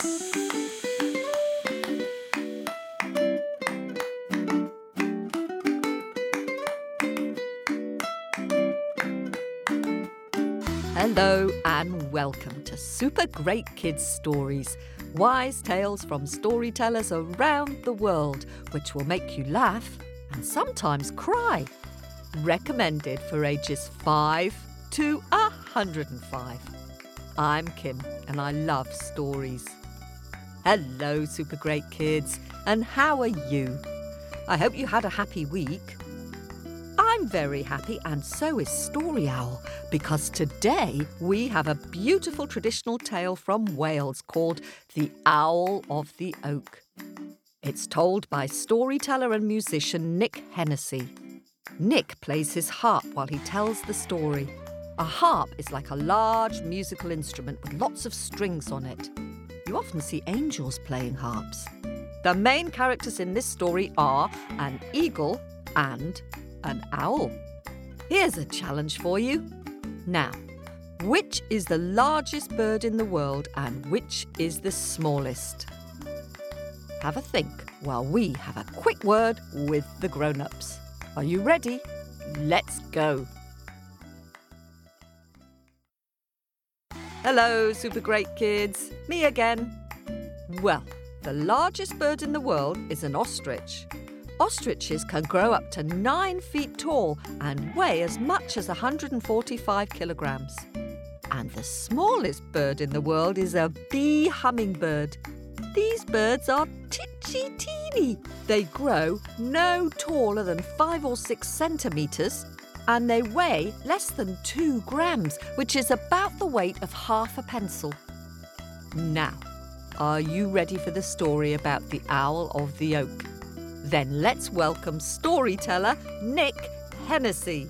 Hello and welcome to Super Great Kids Stories, wise tales from storytellers around the world, which will make you laugh and sometimes cry. Recommended for ages 5 to 105. I'm Kim and I love stories. Hello, Super Great Kids, and how are you? I hope you had a happy week. I'm very happy, and so is Story Owl, because today we have a beautiful traditional tale from Wales called The Owl of the Oak. It's told by storyteller and musician Nick Hennessey. Nick plays his harp while he tells the story. A harp is like a large musical instrument with lots of strings on it. You often see angels playing harps. The main characters in this story are an eagle and an owl. Here's a challenge for you. Now, which is the largest bird in the world and which is the smallest? Have a think while we have a quick word with the grown ups. Are you ready? Let's go. Hello, super great kids. Me again. Well, the largest bird in the world is an ostrich. Ostriches can grow up to nine feet tall and weigh as much as 145 kilograms. And the smallest bird in the world is a bee hummingbird. These birds are titchy teeny. They grow no taller than five or six centimetres and they weigh less than two grams, which is about the weight of half a pencil. Now, are you ready for the story about the Owl of the Oak? Then let's welcome storyteller Nick Hennessey.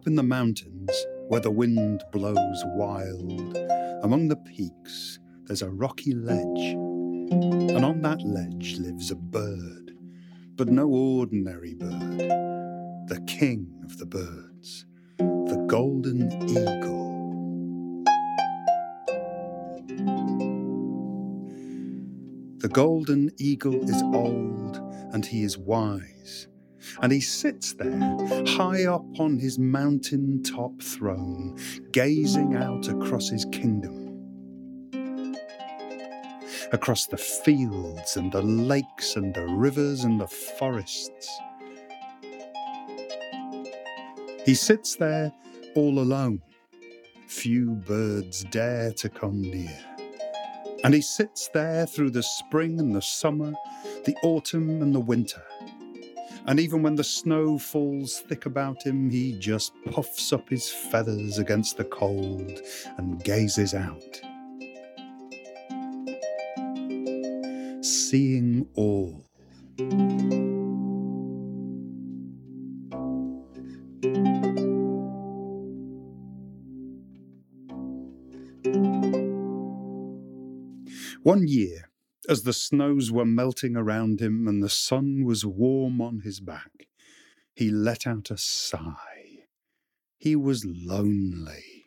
Up in the mountains, where the wind blows wild, among the peaks there's a rocky ledge. And on that ledge lives a bird, but no ordinary bird, the king of the birds, the golden eagle. The golden eagle is old and he is wise and he sits there, high up on his mountain top throne, gazing out across his kingdom. Across the fields and the lakes and the rivers and the forests. He sits there all alone. Few birds dare to come near. And he sits there through the spring and the summer, the autumn and the winter and even when the snow falls thick about him, he just puffs up his feathers against the cold and gazes out. Seeing all. One year, as the snows were melting around him and the sun was warm on his back, he let out a sigh. He was lonely.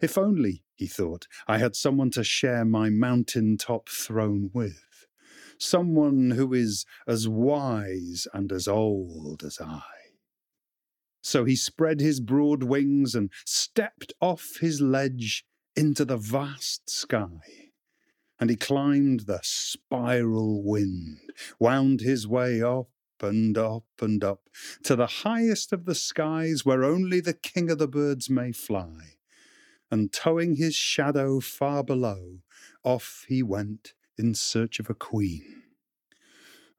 If only, he thought, I had someone to share my mountain top throne with, someone who is as wise and as old as I. So he spread his broad wings and stepped off his ledge into the vast sky and he climbed the spiral wind, wound his way up and up and up to the highest of the skies where only the king of the birds may fly. And towing his shadow far below, off he went in search of a queen.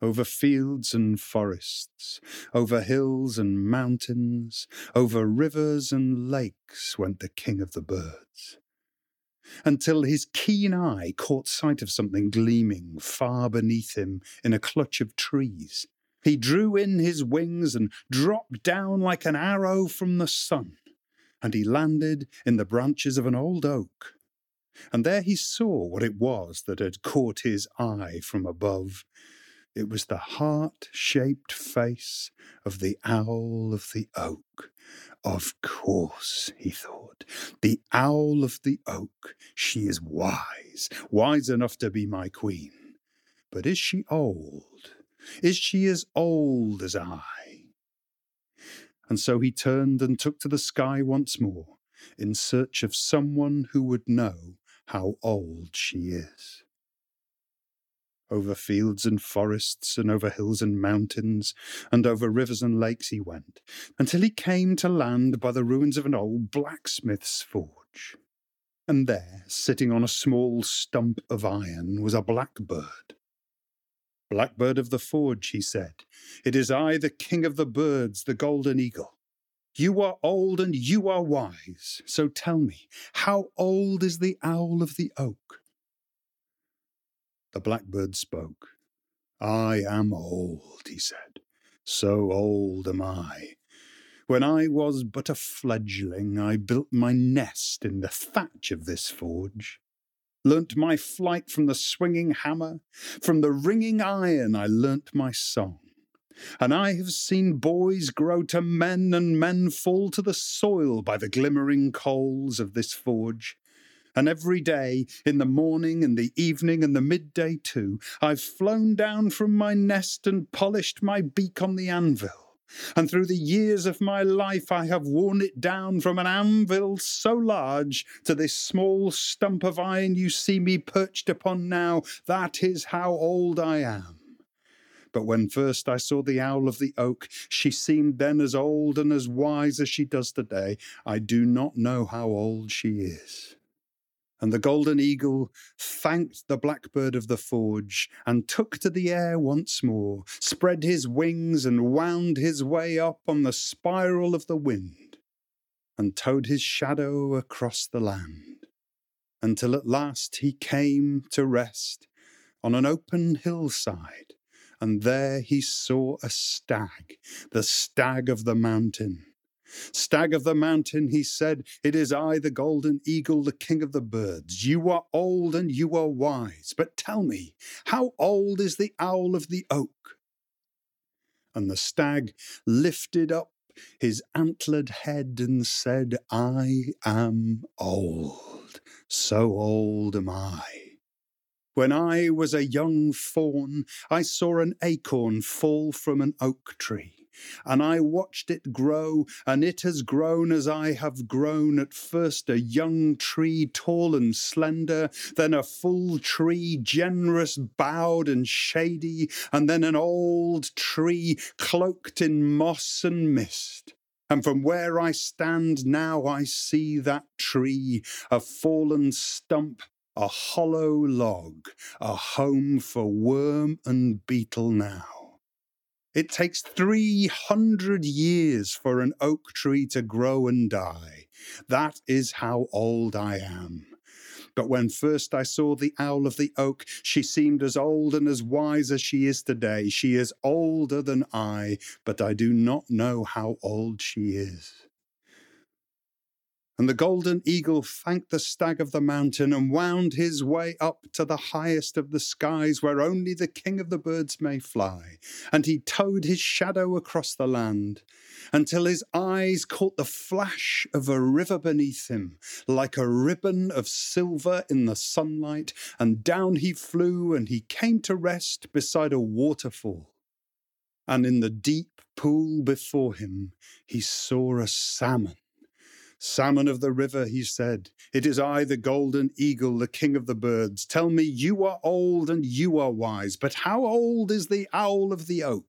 over fields and forests, over hills and mountains, over rivers and lakes went the king of the birds. Until his keen eye caught sight of something gleaming far beneath him in a clutch of trees. He drew in his wings and dropped down like an arrow from the sun, and he landed in the branches of an old oak. And there he saw what it was that had caught his eye from above it was the heart shaped face of the owl of the oak. Of course, he thought, the owl of the oak. She is wise, wise enough to be my queen. But is she old? Is she as old as I? And so he turned and took to the sky once more, in search of someone who would know how old she is. Over fields and forests, and over hills and mountains, and over rivers and lakes he went, until he came to land by the ruins of an old blacksmith's forge. And there, sitting on a small stump of iron, was a blackbird. Blackbird of the forge, he said, it is I, the king of the birds, the golden eagle. You are old and you are wise, so tell me, how old is the owl of the oak? The blackbird spoke. I am old, he said. So old am I. When I was but a fledgling, I built my nest in the thatch of this forge. Learnt my flight from the swinging hammer, from the ringing iron I learnt my song. And I have seen boys grow to men and men fall to the soil by the glimmering coals of this forge. And every day, in the morning and the evening and the midday too, I've flown down from my nest and polished my beak on the anvil. And through the years of my life, I have worn it down from an anvil so large to this small stump of iron you see me perched upon now. That is how old I am. But when first I saw the owl of the oak, she seemed then as old and as wise as she does today. I do not know how old she is. And the golden eagle thanked the blackbird of the forge and took to the air once more, spread his wings and wound his way up on the spiral of the wind, and towed his shadow across the land, until at last he came to rest on an open hillside, and there he saw a stag, the stag of the mountain Stag of the mountain, he said, it is I, the golden eagle, the king of the birds. You are old and you are wise, but tell me, how old is the owl of the oak? And the stag lifted up his antlered head and said, I am old, so old am I. When I was a young fawn, I saw an acorn fall from an oak tree and I watched it grow, and it has grown as I have grown, at first a young tree, tall and slender, then a full tree, generous, bowed and shady, and then an old tree, cloaked in moss and mist. And from where I stand now, I see that tree, a fallen stump, a hollow log, a home for worm and beetle now. It takes 300 years for an oak tree to grow and die. That is how old I am. But when first I saw the owl of the oak, she seemed as old and as wise as she is today. She is older than I, but I do not know how old she is. And the golden eagle thanked the stag of the mountain and wound his way up to the highest of the skies where only the king of the birds may fly. And he towed his shadow across the land until his eyes caught the flash of a river beneath him, like a ribbon of silver in the sunlight. And down he flew and he came to rest beside a waterfall. And in the deep pool before him, he saw a salmon Salmon of the river, he said, it is I, the golden eagle, the king of the birds. Tell me, you are old and you are wise, but how old is the owl of the oak?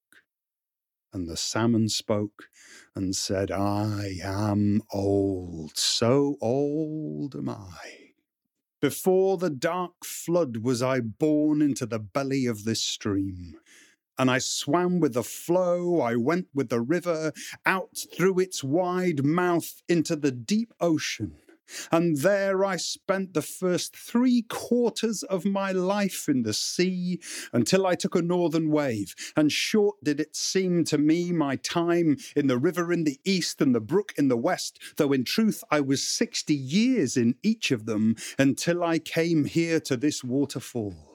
And the salmon spoke and said, I am old, so old am I. Before the dark flood was I born into the belly of this stream. And I swam with the flow, I went with the river, out through its wide mouth into the deep ocean. And there I spent the first three quarters of my life in the sea until I took a northern wave. And short did it seem to me my time in the river in the east and the brook in the west, though in truth I was sixty years in each of them until I came here to this waterfall.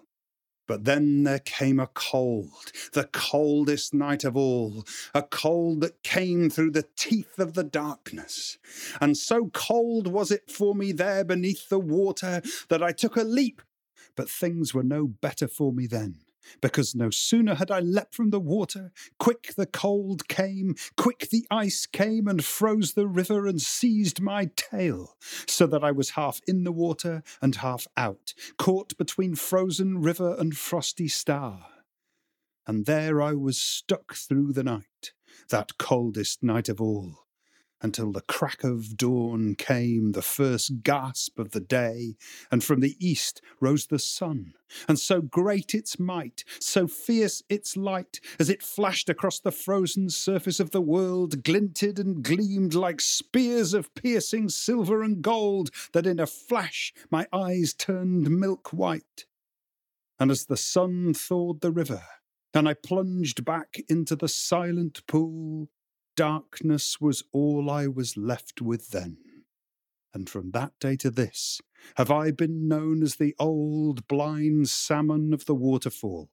But then there came a cold, the coldest night of all, a cold that came through the teeth of the darkness. And so cold was it for me there beneath the water that I took a leap. But things were no better for me then because no sooner had I leapt from the water, quick the cold came, quick the ice came and froze the river and seized my tail, so that I was half in the water and half out, caught between frozen river and frosty star. And there I was stuck through the night, that coldest night of all, until the crack of dawn came, the first gasp of the day, and from the east rose the sun. And so great its might, so fierce its light, as it flashed across the frozen surface of the world, glinted and gleamed like spears of piercing silver and gold, that in a flash my eyes turned milk white. And as the sun thawed the river, and I plunged back into the silent pool, Darkness was all I was left with then. And from that day to this have I been known as the old blind salmon of the waterfall.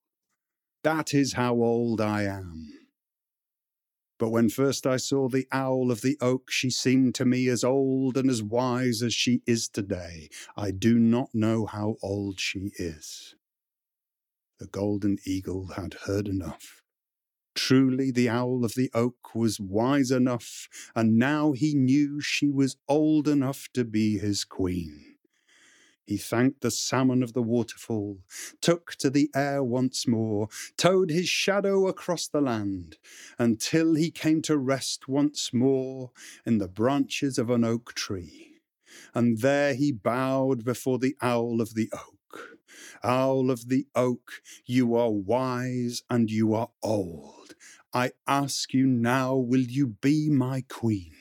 That is how old I am. But when first I saw the owl of the oak, she seemed to me as old and as wise as she is today. I do not know how old she is. The golden eagle had heard enough. Truly, the owl of the oak was wise enough, and now he knew she was old enough to be his queen. He thanked the salmon of the waterfall, took to the air once more, towed his shadow across the land, until he came to rest once more in the branches of an oak tree. And there he bowed before the owl of the oak. Owl of the oak, you are wise and you are old. I ask you now, will you be my queen?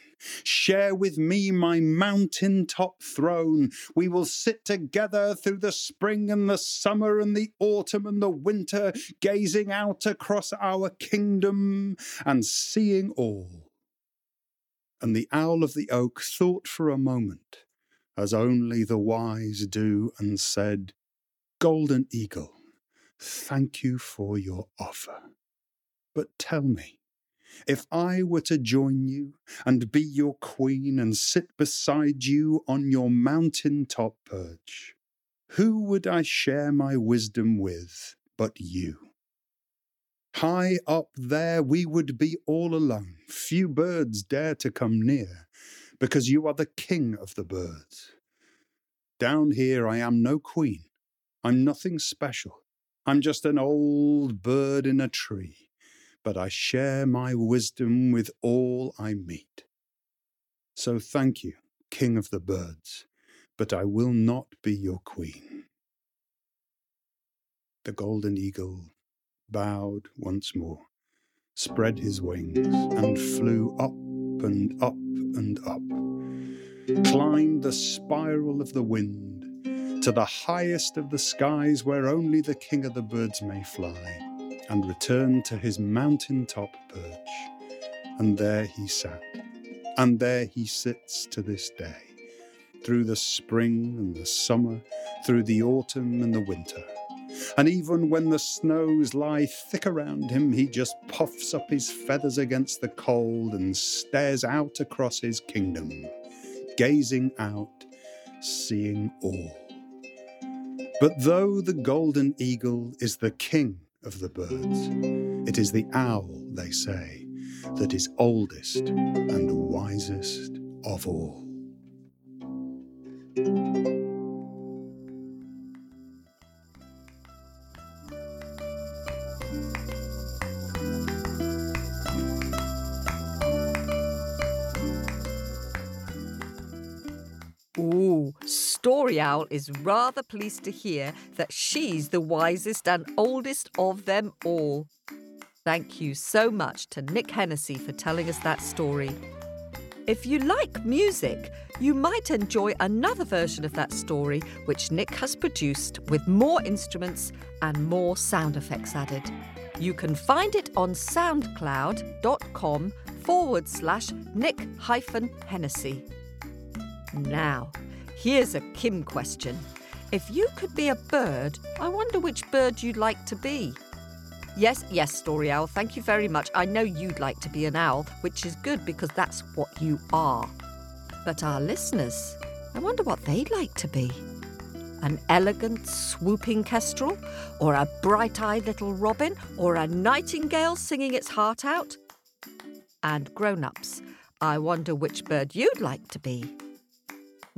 Share with me my mountain top throne. We will sit together through the spring and the summer and the autumn and the winter, gazing out across our kingdom and seeing all. And the owl of the oak thought for a moment, as only the wise do, and said, Golden eagle, thank you for your offer. But tell me, if I were to join you and be your queen and sit beside you on your mountain top perch, who would I share my wisdom with but you? High up there we would be all alone, few birds dare to come near, because you are the king of the birds. Down here I am no queen, I'm nothing special, I'm just an old bird in a tree but I share my wisdom with all I meet. So thank you, King of the birds, but I will not be your queen. The golden eagle bowed once more, spread his wings, and flew up and up and up, climbed the spiral of the wind to the highest of the skies where only the king of the birds may fly and returned to his mountain top perch. And there he sat, and there he sits to this day, through the spring and the summer, through the autumn and the winter. And even when the snows lie thick around him, he just puffs up his feathers against the cold and stares out across his kingdom, gazing out, seeing all. But though the golden eagle is the king of the birds. It is the owl, they say, that is oldest and wisest of all. Owl is rather pleased to hear that she's the wisest and oldest of them all. thank you so much to Nick Hennessey for telling us that story. If you like music, you might enjoy another version of that story which Nick has produced with more instruments and more sound effects added. You can find it on soundcloud.com forward slash Nick hyphen Hennessey. Now, here's a Kim question. If you could be a bird, I wonder which bird you'd like to be. Yes, yes, Story Owl, thank you very much. I know you'd like to be an owl, which is good because that's what you are. But our listeners, I wonder what they'd like to be. An elegant, swooping kestrel? Or a bright eyed little robin? Or a nightingale singing its heart out? And grown ups, I wonder which bird you'd like to be.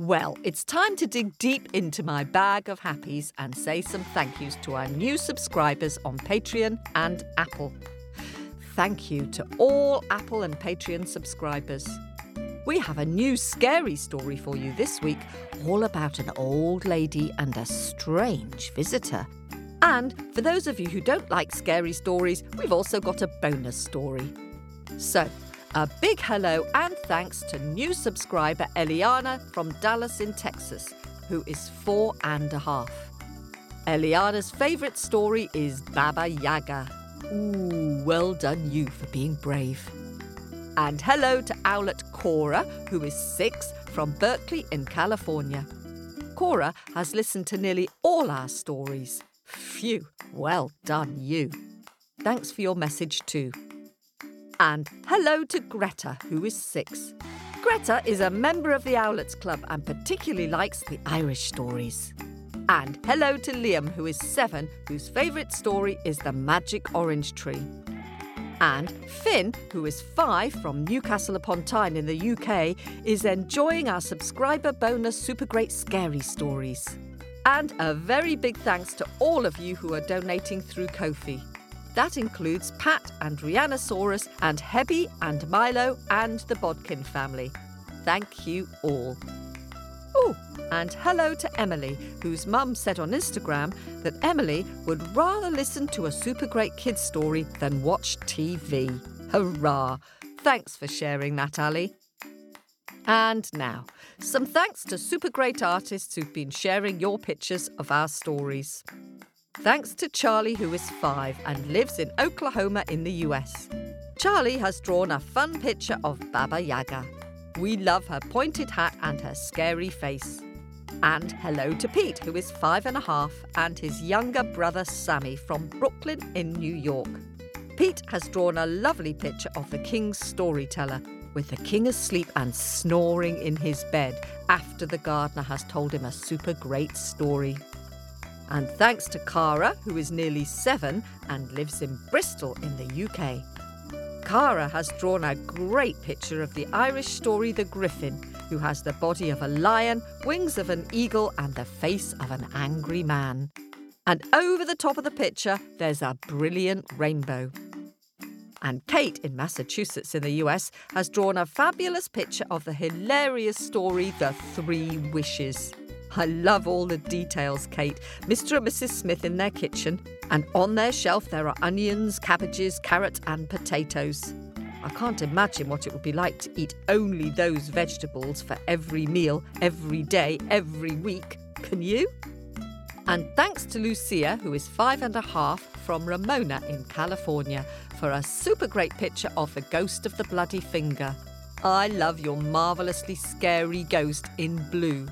Well, it's time to dig deep into my bag of happies and say some thank yous to our new subscribers on Patreon and Apple. Thank you to all Apple and Patreon subscribers. We have a new scary story for you this week, all about an old lady and a strange visitor. And for those of you who don't like scary stories, we've also got a bonus story. So, a big hello and thanks to new subscriber Eliana from Dallas in Texas, who is four and a half. Eliana's favourite story is Baba Yaga. Ooh, well done you for being brave. And hello to Owlet Cora, who is six from Berkeley in California. Cora has listened to nearly all our stories. Phew, well done you. Thanks for your message too. And hello to Greta, who is six. Greta is a member of the Owlets Club and particularly likes the Irish stories. And hello to Liam, who is seven, whose favourite story is The Magic Orange Tree. And Finn, who is five from Newcastle upon Tyne in the UK, is enjoying our subscriber bonus Super Great Scary Stories. And a very big thanks to all of you who are donating through Ko-fi. That includes Pat and Rhiannosaurus and Hebby and Milo and the Bodkin family. Thank you all. Oh, and hello to Emily, whose mum said on Instagram that Emily would rather listen to a super great kids story than watch TV. Hurrah! Thanks for sharing that, Ali. And now, some thanks to super great artists who've been sharing your pictures of our stories. Thanks to Charlie, who is five and lives in Oklahoma in the US. Charlie has drawn a fun picture of Baba Yaga. We love her pointed hat and her scary face. And hello to Pete, who is five and a half, and his younger brother Sammy from Brooklyn in New York. Pete has drawn a lovely picture of the King's storyteller, with the King asleep and snoring in his bed after the gardener has told him a super great story. And thanks to Cara, who is nearly seven and lives in Bristol in the UK. Cara has drawn a great picture of the Irish story The Griffin, who has the body of a lion, wings of an eagle, and the face of an angry man. And over the top of the picture, there's a brilliant rainbow. And Kate in Massachusetts in the US has drawn a fabulous picture of the hilarious story The Three Wishes. I love all the details, Kate. Mr. and Mrs. Smith in their kitchen, and on their shelf there are onions, cabbages, carrots, and potatoes. I can't imagine what it would be like to eat only those vegetables for every meal, every day, every week. Can you? And thanks to Lucia, who is five and a half from Ramona in California, for a super great picture of the ghost of the bloody finger. I love your marvellously scary ghost in blue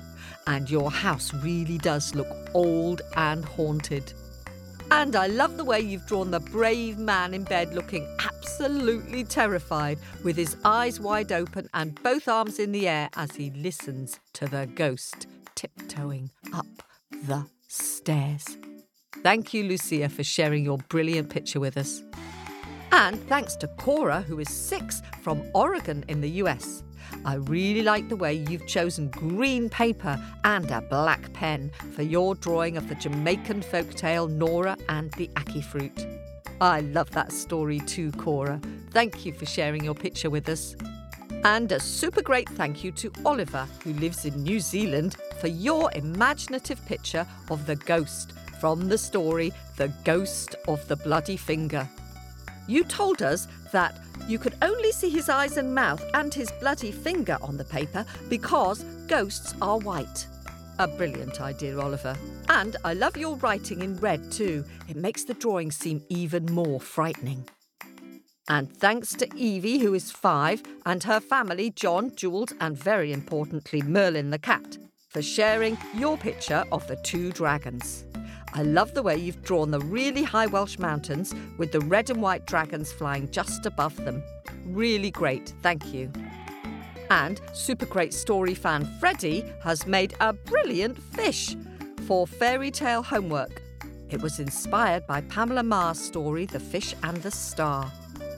and your house really does look old and haunted. And I love the way you've drawn the brave man in bed looking absolutely terrified, with his eyes wide open and both arms in the air as he listens to the ghost tiptoeing up the stairs. Thank you, Lucia, for sharing your brilliant picture with us. And thanks to Cora, who is six from Oregon in the US. I really like the way you've chosen green paper and a black pen for your drawing of the Jamaican folktale Nora and the Aki fruit. I love that story too, Cora. Thank you for sharing your picture with us. And a super great thank you to Oliver, who lives in New Zealand, for your imaginative picture of the ghost from the story The Ghost of the Bloody Finger. You told us that you could only see his eyes and mouth and his bloody finger on the paper because ghosts are white. A brilliant idea, Oliver. And I love your writing in red too. It makes the drawing seem even more frightening. And thanks to Evie, who is five, and her family, John, Jules, and very importantly, Merlin the cat, for sharing your picture of the two dragons. I love the way you've drawn the really high Welsh mountains with the red and white dragons flying just above them. Really great, thank you. And super great story fan Freddie has made a brilliant fish for fairy tale homework. It was inspired by Pamela Marr's story The Fish and the Star.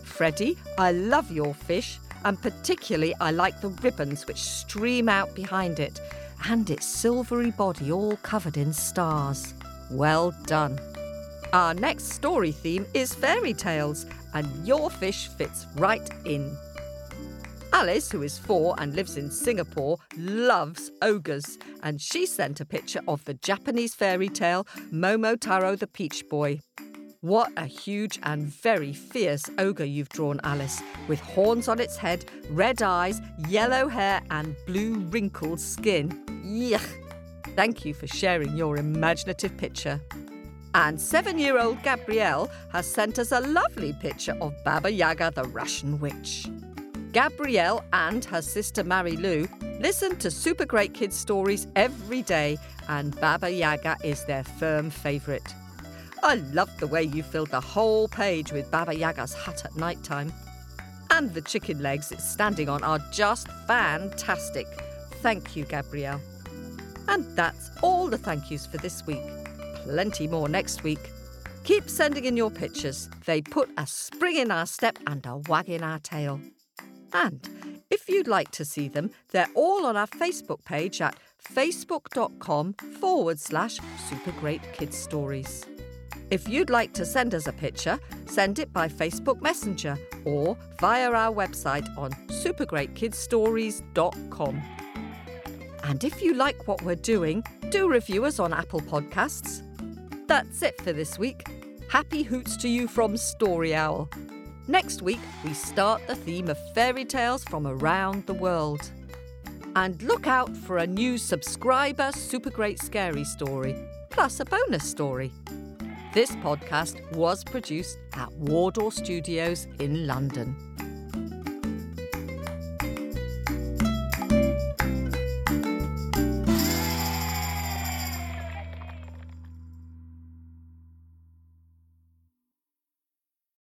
Freddie, I love your fish, and particularly I like the ribbons which stream out behind it and its silvery body all covered in stars. Well done. Our next story theme is fairy tales, and your fish fits right in. Alice, who is four and lives in Singapore, loves ogres, and she sent a picture of the Japanese fairy tale Momotaro the Peach Boy. What a huge and very fierce ogre you've drawn, Alice, with horns on its head, red eyes, yellow hair, and blue wrinkled skin. Yuck! Thank you for sharing your imaginative picture. And seven year old Gabrielle has sent us a lovely picture of Baba Yaga the Russian witch. Gabrielle and her sister Mary Lou listen to Super Great Kids stories every day, and Baba Yaga is their firm favourite. I love the way you filled the whole page with Baba Yaga's hut at night time. And the chicken legs it's standing on are just fantastic. Thank you, Gabrielle. And that's all the thank yous for this week. Plenty more next week. Keep sending in your pictures. They put a spring in our step and a wag in our tail. And if you'd like to see them, they're all on our Facebook page at facebook.com forward slash super great kids stories. If you'd like to send us a picture, send it by Facebook Messenger or via our website on supergreatkidsstories.com. And if you like what we're doing, do review us on Apple Podcasts. That's it for this week. Happy hoots to you from Story Owl. Next week, we start the theme of fairy tales from around the world. And look out for a new subscriber super great scary story, plus a bonus story. This podcast was produced at Wardour Studios in London.